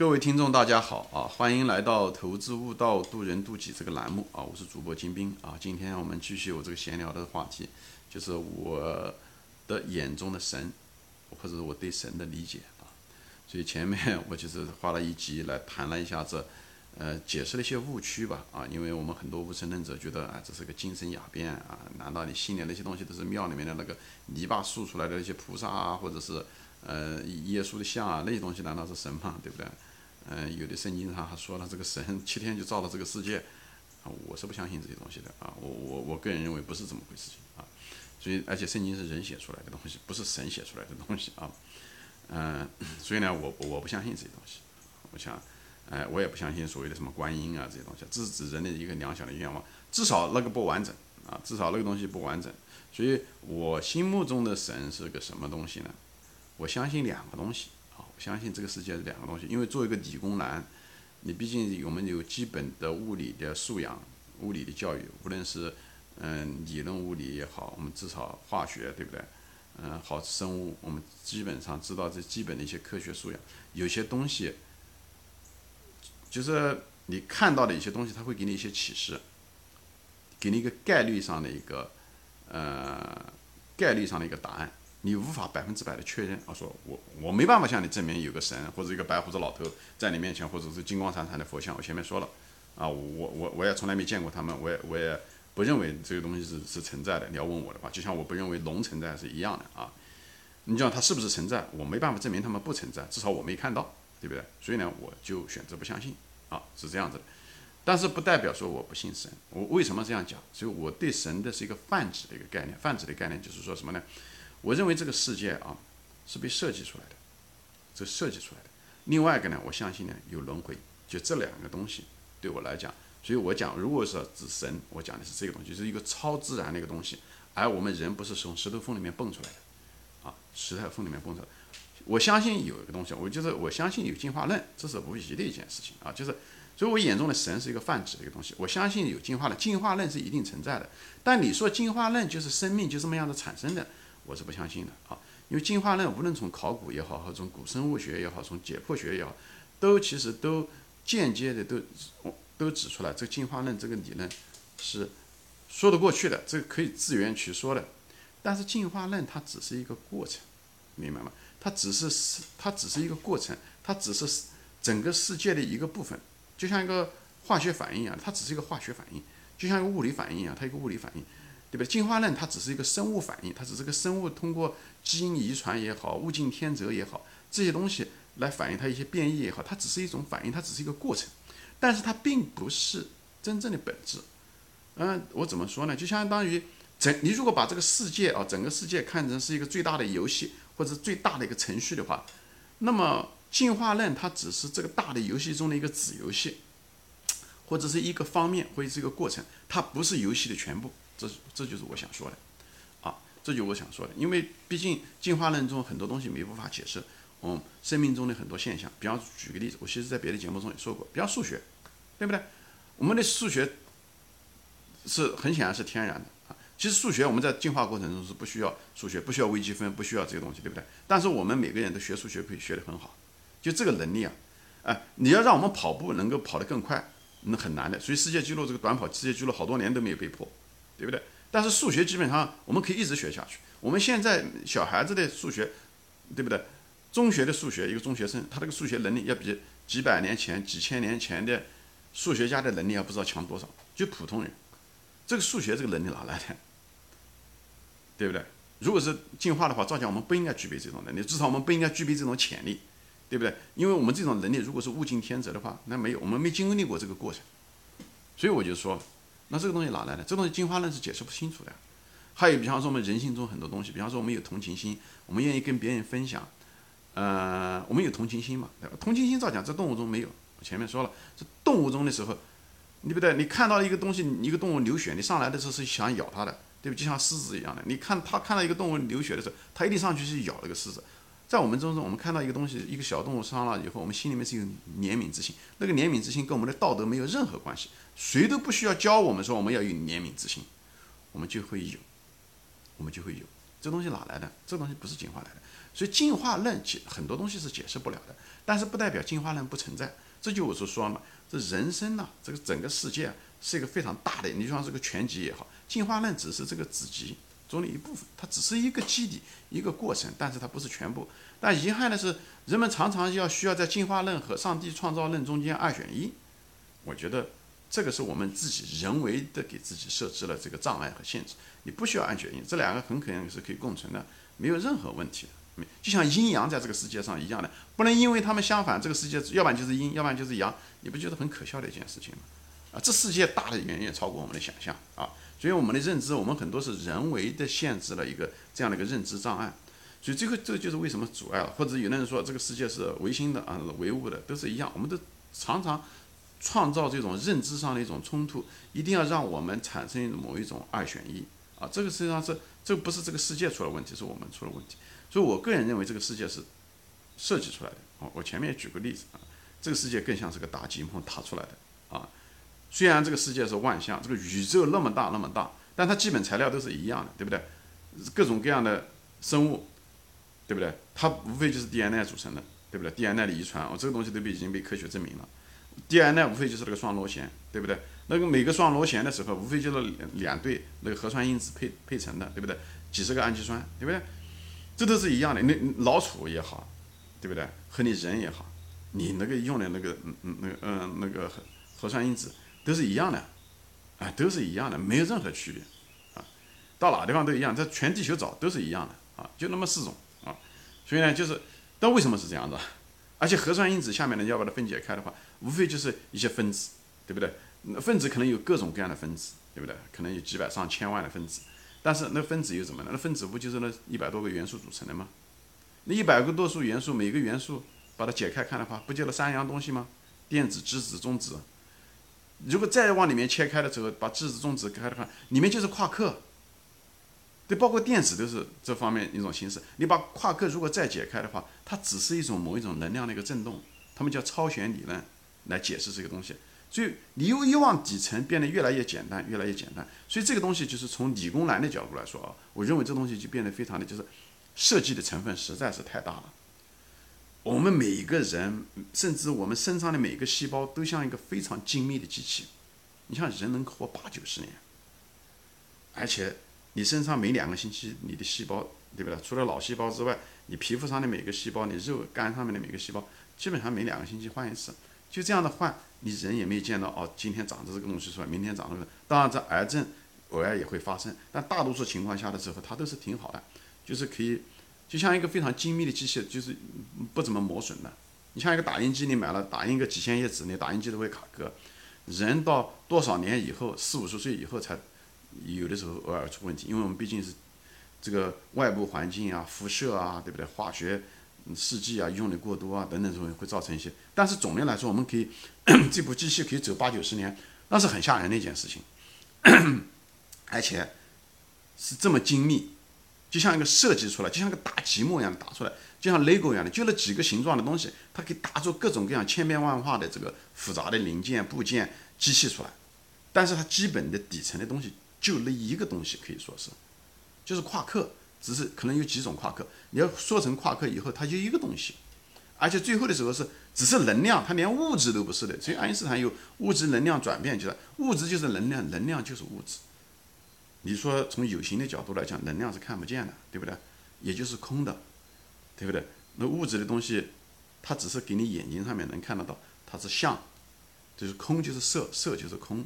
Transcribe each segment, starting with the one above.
各位听众，大家好啊！欢迎来到《投资悟道，渡人渡己》这个栏目啊！我是主播金兵啊！今天我们继续我这个闲聊的话题，就是我的眼中的神，或者是我对神的理解啊。所以前面我就是花了一集来谈了一下这，呃，解释了一些误区吧啊！因为我们很多无神论者觉得啊，这是个精神鸦片啊！难道你信的那些东西都是庙里面的那个泥巴塑出来的那些菩萨啊，或者是呃耶稣的像啊？那些东西难道是神吗？对不对？嗯，有的圣经上还说了，这个神七天就造了这个世界，啊，我是不相信这些东西的啊，我我我个人认为不是这么回事情啊，所以而且圣经是人写出来的东西，不是神写出来的东西啊，嗯，所以呢，我我不相信这些东西，我想，哎，我也不相信所谓的什么观音啊这些东西，这是指人的一个良想的愿望，至少那个不完整啊，至少那个东西不完整，所以我心目中的神是个什么东西呢？我相信两个东西。相信这个世界是两个东西，因为作为一个理工男，你毕竟我们有基本的物理的素养、物理的教育，无论是嗯理论物理也好，我们至少化学对不对？嗯，好生物，我们基本上知道这基本的一些科学素养。有些东西就是你看到的一些东西，它会给你一些启示，给你一个概率上的一个呃概率上的一个答案。你无法百分之百的确认，啊，说我我没办法向你证明有个神或者一个白胡子老头在你面前，或者是金光闪闪的佛像。我前面说了，啊，我我我也从来没见过他们，我也我也不认为这个东西是是存在的。你要问我的话，就像我不认为龙存在是一样的啊。你讲它是不是存在，我没办法证明他们不存在，至少我没看到，对不对？所以呢，我就选择不相信，啊，是这样子的。但是不代表说我不信神。我为什么这样讲？所以我对神的是一个泛指的一个概念，泛指的概念就是说什么呢？我认为这个世界啊是被设计出来的，这设计出来的。另外一个呢，我相信呢有轮回，就这两个东西对我来讲，所以我讲，如果说指神，我讲的是这个东西，是一个超自然的一个东西，而我们人不是从石头缝里面蹦出来的，啊，石头缝里面蹦出来。我相信有一个东西，我就是我相信有进化论，这是无疑的一件事情啊，就是，所以我眼中的神是一个泛指的一个东西。我相信有进化论，进化论是一定存在的。但你说进化论就是生命就这么样子产生的？我是不相信的啊，因为进化论无论从考古也好，和从古生物学也好，从解剖学也好，都其实都间接的都都指出来，这个进化论这个理论是说得过去的，这个可以自圆其说的。但是进化论它只是一个过程，明白吗？它只是是它只是一个过程，它只是整个世界的一个部分，就像一个化学反应一样，它只是一个化学反应，就像一个物理反应一样，它一个物理反应。对不对？进化论它只是一个生物反应，它只是个生物通过基因遗传也好，物竞天择也好，这些东西来反映它一些变异也好，它只是一种反应，它只是一个过程，但是它并不是真正的本质。嗯，我怎么说呢？就相当于整你如果把这个世界啊，整个世界看成是一个最大的游戏或者最大的一个程序的话，那么进化论它只是这个大的游戏中的一个子游戏，或者是一个方面或者是一个过程，它不是游戏的全部。这这就是我想说的，啊，这就我想说的，因为毕竟进化论中很多东西没办法解释，嗯，生命中的很多现象，比方举个例子，我其实在别的节目中也说过，比方数学，对不对？我们的数学是很显然是天然的啊，其实数学我们在进化过程中是不需要数学，不需要微积分，不需要这些东西，对不对？但是我们每个人都学数学可以学得很好，就这个能力啊，哎，你要让我们跑步能够跑得更快，那很难的，所以世界纪录这个短跑世界纪录好多年都没有被破。对不对？但是数学基本上我们可以一直学下去。我们现在小孩子的数学，对不对？中学的数学，一个中学生，他这个数学能力要比几百年前、几千年前的数学家的能力要不知道强多少。就普通人，这个数学这个能力哪来的？对不对？如果是进化的话，照讲我们不应该具备这种能力，至少我们不应该具备这种潜力，对不对？因为我们这种能力如果是物竞天择的话，那没有，我们没经历过这个过程，所以我就说。那这个东西哪来的？这东西进化论是解释不清楚的。还有，比方说我们人性中很多东西，比方说我们有同情心，我们愿意跟别人分享，呃，我们有同情心嘛？对吧？同情心照讲在动物中没有。我前面说了，这动物中的时候，对不对？你看到一个东西，一个动物流血，你上来的时候是想咬它的，对不？就像狮子一样的，你看它看到一个动物流血的时候，它一定上去去咬那个狮子。在我们中中，我们看到一个东西，一个小动物伤了以后，我们心里面是有怜悯之心。那个怜悯之心跟我们的道德没有任何关系，谁都不需要教我们说我们要有怜悯之心，我们就会有，我们就会有。这东西哪来的？这东西不是进化来的。所以进化论解很多东西是解释不了的，但是不代表进化论不存在。这就我所说嘛，这人生呢，这个整个世界是一个非常大的，你就像这个全集也好，进化论只是这个子集中的一部分，它只是一个基底，一个过程，但是它不是全部。但遗憾的是，人们常常要需要在进化论和上帝创造论中间二选一。我觉得这个是我们自己人为的给自己设置了这个障碍和限制。你不需要二选一，这两个很可能是可以共存的，没有任何问题的。就像阴阳在这个世界上一样的，不能因为他们相反，这个世界要不然就是阴，要不然就是阳，你不觉得很可笑的一件事情吗？啊，这世界大的远远超过我们的想象啊！所以我们的认知，我们很多是人为的限制了一个这样的一个认知障碍。所以这个这就是为什么阻碍了，或者有的人说这个世界是唯心的啊，唯物的，都是一样。我们都常常创造这种认知上的一种冲突，一定要让我们产生某一种二选一啊。这个实际上是这不是这个世界出了问题，是我们出了问题。所以我个人认为这个世界是设计出来的啊。我前面举个例子啊，这个世界更像是个大积木打出来的。虽然这个世界是万象，这个宇宙那么大那么大，但它基本材料都是一样的，对不对？各种各样的生物。对不对？它无非就是 DNA 组成的，对不对？DNA 的遗传，哦，这个东西都被已经被科学证明了。DNA 无非就是那个双螺旋，对不对？那个每个双螺旋的时候，无非就是两对那个核酸因子配配成的，对不对？几十个氨基酸，对不对？这都是一样的。那老鼠也好，对不对？和你人也好，你那个用的那个嗯嗯那个嗯那个核核酸因子都是一样的，啊，都是一样的，没有任何区别，啊，到哪地方都一样，在全地球找都是一样的，啊，就那么四种啊。所以呢，就是，但为什么是这样子？而且核酸因子下面呢，要把它分解开的话，无非就是一些分子，对不对？分子可能有各种各样的分子，对不对？可能有几百上千万的分子，但是那分子又怎么呢？那分子不就是那一百多个元素组成的吗？那一百个多数元素，每个元素把它解开看的话，不就那三样东西吗？电子、质子、中子。如果再往里面切开的时候，把质子、中子开的话，里面就是夸克。对，包括电子都是这方面一种形式。你把夸克如果再解开的话，它只是一种某一种能量的一个振动，他们叫超弦理论来解释这个东西。所以你又一往底层变得越来越简单，越来越简单。所以这个东西就是从理工男的角度来说啊，我认为这东西就变得非常的就是设计的成分实在是太大了。我们每一个人，甚至我们身上的每个细胞，都像一个非常精密的机器。你像人能活八九十年，而且。你身上每两个星期，你的细胞，对不对？除了脑细胞之外，你皮肤上的每个细胞，你肉肝上面的每个细胞，基本上每两个星期换一次。就这样的换，你人也没有见到哦，今天长着这个东西出来，明天长这个。当然，这癌症偶尔也会发生，但大多数情况下的时候，它都是挺好的，就是可以，就像一个非常精密的机器，就是不怎么磨损的。你像一个打印机，你买了打印个几千页纸，你打印机都会卡壳。人到多少年以后，四五十岁以后才。有的时候偶尔出问题，因为我们毕竟是这个外部环境啊、辐射啊，对不对？化学试剂啊用的过多啊等等，这种会造成一些。但是总的来说，我们可以这部机器可以走八九十年，那是很吓人的一件事情，而且是这么精密，就像一个设计出来，就像个大积木一样打出来，就像 LEGO 一样的，就那几个形状的东西，它可以打出各种各样千变万化的这个复杂的零件部件机器出来。但是它基本的底层的东西。就那一个东西可以说是，就是夸克，只是可能有几种夸克。你要说成夸克以后，它就一个东西，而且最后的时候是只是能量，它连物质都不是的。所以爱因斯坦有物质能量转变，就是物质就是能量，能量就是物质。你说从有形的角度来讲，能量是看不见的，对不对？也就是空的，对不对？那物质的东西，它只是给你眼睛上面能看得到，它是相，就是空就是色，色就是空。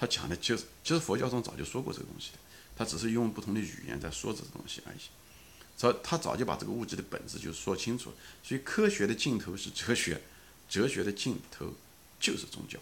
他讲的就是，其实佛教中早就说过这个东西，他只是用不同的语言在说这个东西而已。早他早就把这个物质的本质就说清楚。所以科学的尽头是哲学，哲学的尽头就是宗教，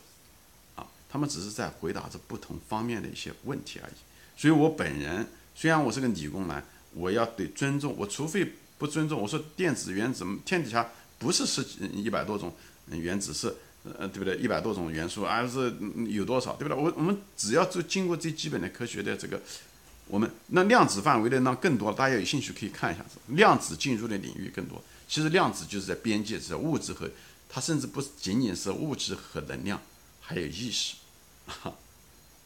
他们只是在回答着不同方面的一些问题而已。所以我本人虽然我是个理工男，我要对尊重，我除非不尊重，我说电子原子天底下不是十几一百多种原子是。呃，对不对？一百多种元素，而是有多少，对不对？我我们只要就经过最基本的科学的这个，我们那量子范围的那更多，大家有兴趣可以看一下子。量子进入的领域更多。其实量子就是在边界，是物质和它甚至不仅仅是物质和能量，还有意识。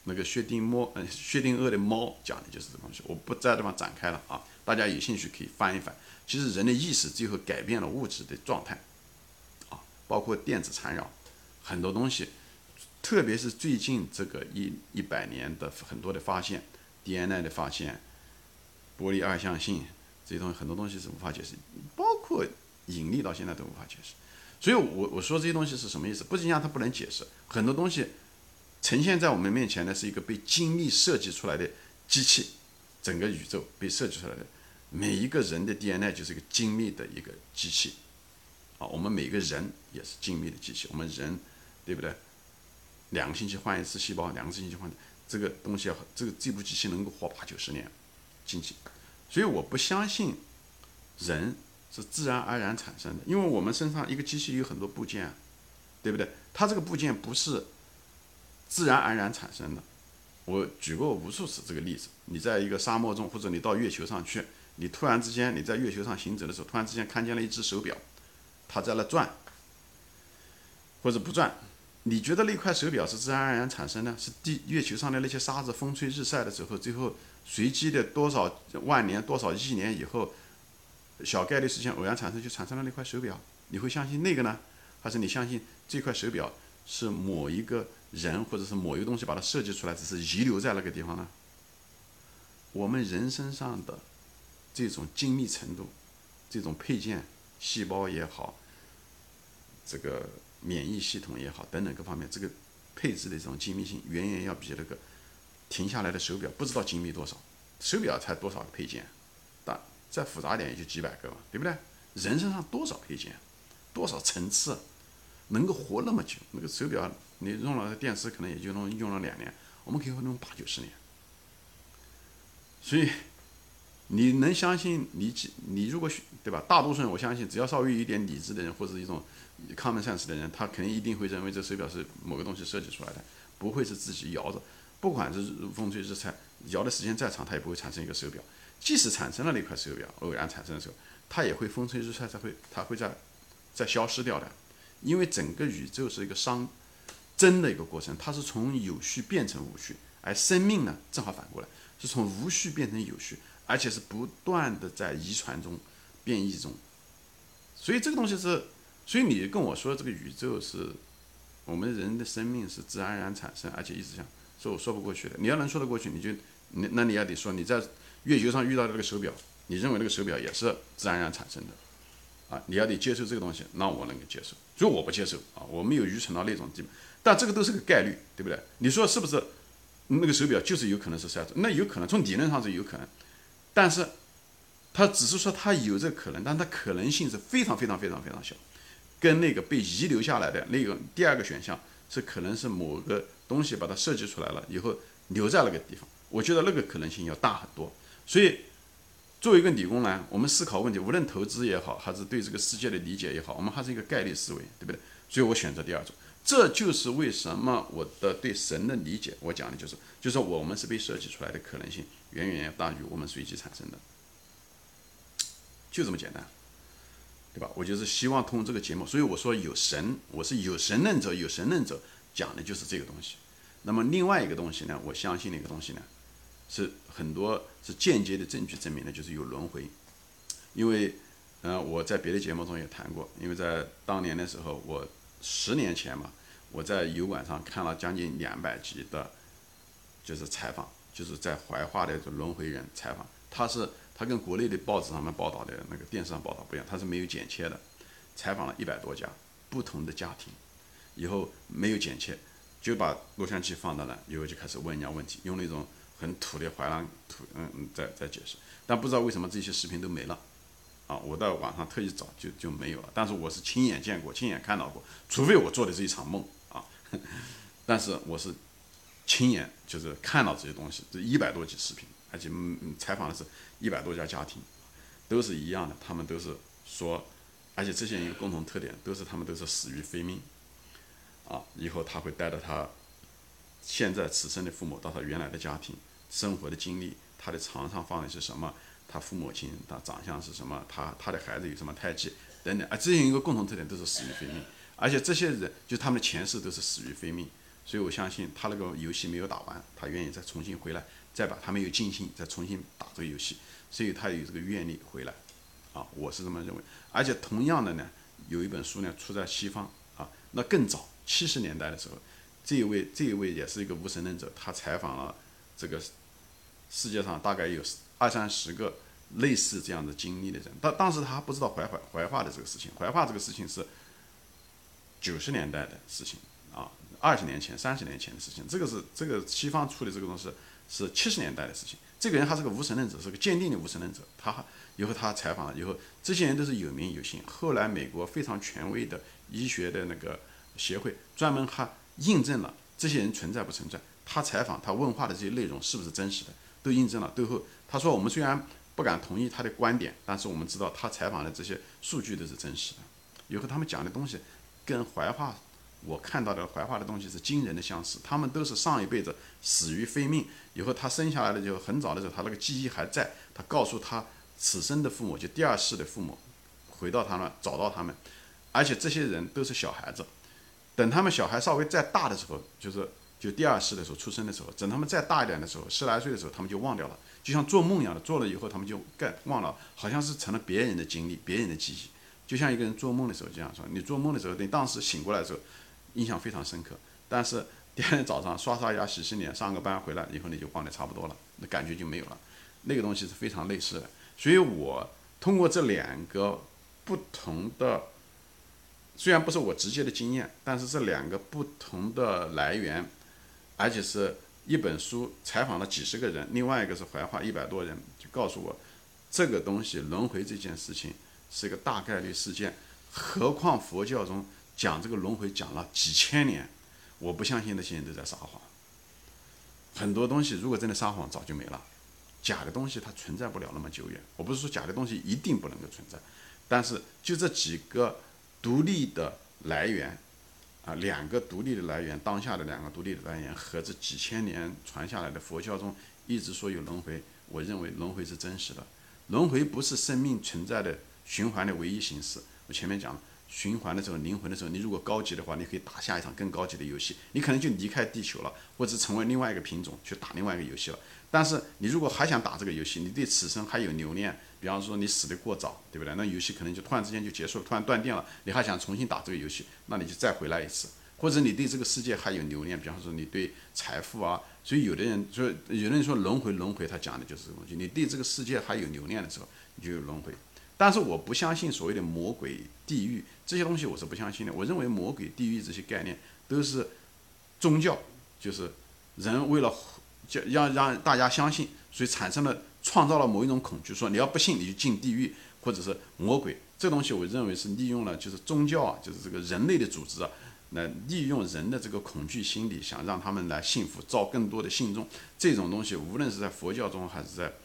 那个薛定谔，嗯，薛定谔的猫讲的就是这东西，我不在这方展开了啊。大家有兴趣可以翻一翻。其实人的意识最后改变了物质的状态，啊，包括电子缠绕，很多东西，特别是最近这个一一百年的很多的发现，DNA 的发现，玻璃二象性这些东西，很多东西是无法解释，包括引力到现在都无法解释。所以，我我说这些东西是什么意思？不仅讲它不能解释，很多东西呈现在我们面前的是一个被精密设计出来的机器，整个宇宙被设计出来的。每一个人的 DNA 就是一个精密的一个机器，啊，我们每个人也是精密的机器。我们人，对不对？两个星期换一次细胞，两个星期换这个东西要，这个这部机器能够活八九十年，经济。所以我不相信人是自然而然产生的，因为我们身上一个机器有很多部件，对不对？它这个部件不是自然而然产生的。我举过无数次这个例子：你在一个沙漠中，或者你到月球上去。你突然之间，你在月球上行走的时候，突然之间看见了一只手表，它在那转，或者不转，你觉得那块手表是自然而然产生的？是地月球上的那些沙子风吹日晒的时候，最后随机的多少万年、多少亿年以后，小概率事件偶然产生，就产生了那块手表？你会相信那个呢，还是你相信这块手表是某一个人或者是某一个东西把它设计出来，只是遗留在那个地方呢？我们人身上的。这种精密程度，这种配件、细胞也好，这个免疫系统也好，等等各方面，这个配置的这种精密性，远远要比那个停下来的手表不知道精密多少。手表才多少个配件？但再复杂点也就几百个嘛，对不对？人身上多少配件，多少层次，能够活那么久？那个手表你用了电池，可能也就能用了两年，我们可以用八九十年。所以。你能相信你？你如果对吧？大多数人我相信，只要稍微有一点理智的人，或者一种 common sense 的人，他肯定一定会认为这手表是某个东西设计出来的，不会是自己摇着。不管是风吹日晒，摇的时间再长，它也不会产生一个手表。即使产生了那块手表，偶然产生的时候，它也会风吹日晒，它会它会在在消失掉的。因为整个宇宙是一个熵增的一个过程，它是从有序变成无序，而生命呢，正好反过来，是从无序变成有序。而且是不断的在遗传中、变异中，所以这个东西是，所以你跟我说这个宇宙是我们人的生命是自然而然产生，而且一直想说我说不过去的。你要能说得过去，你就你那你要得说你在月球上遇到这个手表，你认为那个手表也是自然而然产生的啊？你要得接受这个东西，那我能够接受。如果我不接受啊，我没有愚蠢到那种地步。但这个都是个概率，对不对？你说是不是？那个手表就是有可能是晒着，那有可能从理论上是有可能。但是，它只是说它有这个可能，但它可能性是非常非常非常非常小，跟那个被遗留下来的那个第二个选项是可能是某个东西把它设计出来了以后留在那个地方，我觉得那个可能性要大很多。所以，作为一个理工男，我们思考问题，无论投资也好，还是对这个世界的理解也好，我们还是一个概率思维，对不对？所以我选择第二种。这就是为什么我的对神的理解，我讲的就是，就是我们是被设计出来的可能性远远要大于我们随机产生的，就这么简单，对吧？我就是希望通过这个节目，所以我说有神，我是有神论者，有神论者讲的就是这个东西。那么另外一个东西呢，我相信的一个东西呢，是很多是间接的证据证明了，就是有轮回。因为，呃，我在别的节目中也谈过，因为在当年的时候我。十年前嘛，我在油管上看了将近两百集的，就是采访，就是在怀化的轮回人采访。他是他跟国内的报纸上面报道的那个电视上报道不一样，他是没有剪切的，采访了一百多家不同的家庭，以后没有剪切，就把录像机放到那，以后就开始问人家问题，用那种很土的淮南土，嗯嗯，在在解释，但不知道为什么这些视频都没了。啊，我到网上特意找就就没有了，但是我是亲眼见过，亲眼看到过，除非我做的是一场梦啊，但是我是亲眼就是看到这些东西，这一百多集视频，而且嗯采访的是一百多家家庭，都是一样的，他们都是说，而且这些人有共同特点，都是他们都是死于非命，啊，以后他会带着他现在此生的父母到他原来的家庭生活的经历，他的床上放的是什么。他父母亲他长相是什么？他他的孩子有什么胎记等等啊？这些一个共同特点都是死于非命，而且这些人就他们的前世都是死于非命，所以我相信他那个游戏没有打完，他愿意再重新回来，再把他没有尽兴再重新打这个游戏，所以他有这个愿力回来，啊，我是这么认为。而且同样的呢，有一本书呢出在西方啊，那更早七十年代的时候，这一位这一位也是一个无神论者，他采访了这个世界上大概有二三十个类似这样的经历的人，当当时他不知道怀化怀化的这个事情，怀化这个事情是九十年代的事情啊，二十年前、三十年前的事情，这个是这个西方出的这个东西是七十年代的事情。这个人他是个无神论者，是个坚定的无神论者。他以后他采访了以后，这些人都是有名有姓。后来美国非常权威的医学的那个协会专门还印证了这些人存在不存在。他采访他问话的这些内容是不是真实的，都印证了。最后他说：“我们虽然不敢同意他的观点，但是我们知道他采访的这些数据都是真实的。以后他们讲的东西跟怀化。”我看到的怀化的东西是惊人的相似，他们都是上一辈子死于非命，以后他生下来的就很早的时候，他那个记忆还在，他告诉他此生的父母，就第二世的父母，回到他那找到他们，而且这些人都是小孩子，等他们小孩稍微再大的时候，就是就第二世的时候出生的时候，等他们再大一点的时候，十来岁的时候，他们就忘掉了，就像做梦一样的，做了以后他们就盖忘了，好像是成了别人的经历，别人的记忆，就像一个人做梦的时候这样说，你做梦的时候，你当时醒过来的时候。印象非常深刻，但是第二天早上刷刷牙、洗洗脸、上个班回来以后，你就忘得差不多了，那感觉就没有了。那个东西是非常类似的，所以我通过这两个不同的，虽然不是我直接的经验，但是这两个不同的来源，而且是一本书采访了几十个人，另外一个是怀化一百多人，就告诉我，这个东西轮回这件事情是一个大概率事件，何况佛教中。讲这个轮回讲了几千年，我不相信那些人都在撒谎。很多东西如果真的撒谎，早就没了。假的东西它存在不了那么久远。我不是说假的东西一定不能够存在，但是就这几个独立的来源，两个独立的来源，当下的两个独立的来源和这几千年传下来的佛教中一直说有轮回，我认为轮回是真实的。轮回不是生命存在的循环的唯一形式。我前面讲了。循环的时候，灵魂的时候，你如果高级的话，你可以打下一场更高级的游戏，你可能就离开地球了，或者成为另外一个品种去打另外一个游戏了。但是你如果还想打这个游戏，你对此生还有留恋，比方说你死得过早，对不对？那游戏可能就突然之间就结束了，突然断电了，你还想重新打这个游戏，那你就再回来一次。或者你对这个世界还有留恋，比方说你对财富啊，所以有的人说，有的人说轮回轮回，他讲的就是这个东西。你对这个世界还有留恋的时候，你就有轮回。但是我不相信所谓的魔鬼、地狱这些东西，我是不相信的。我认为魔鬼、地狱这些概念都是宗教，就是人为了就让让大家相信，所以产生了创造了某一种恐惧，说你要不信你就进地狱，或者是魔鬼。这东西我认为是利用了就是宗教啊，就是这个人类的组织啊，来利用人的这个恐惧心理，想让他们来信服，造更多的信众。这种东西无论是在佛教中还是在。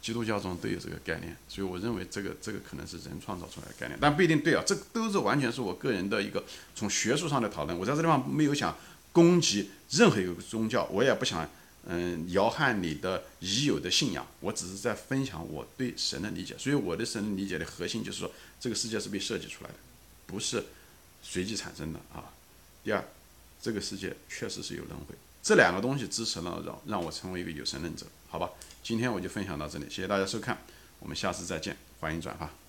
基督教中都有这个概念，所以我认为这个这个可能是人创造出来的概念，但不一定对啊。这都是完全是我个人的一个从学术上的讨论。我在这地方没有想攻击任何一个宗教，我也不想嗯摇撼你的已有的信仰。我只是在分享我对神的理解。所以我的神理解的核心就是说，这个世界是被设计出来的，不是随机产生的啊。第二，这个世界确实是有轮回。这两个东西支持了让让我成为一个有神论者，好吧？今天我就分享到这里，谢谢大家收看，我们下次再见，欢迎转发。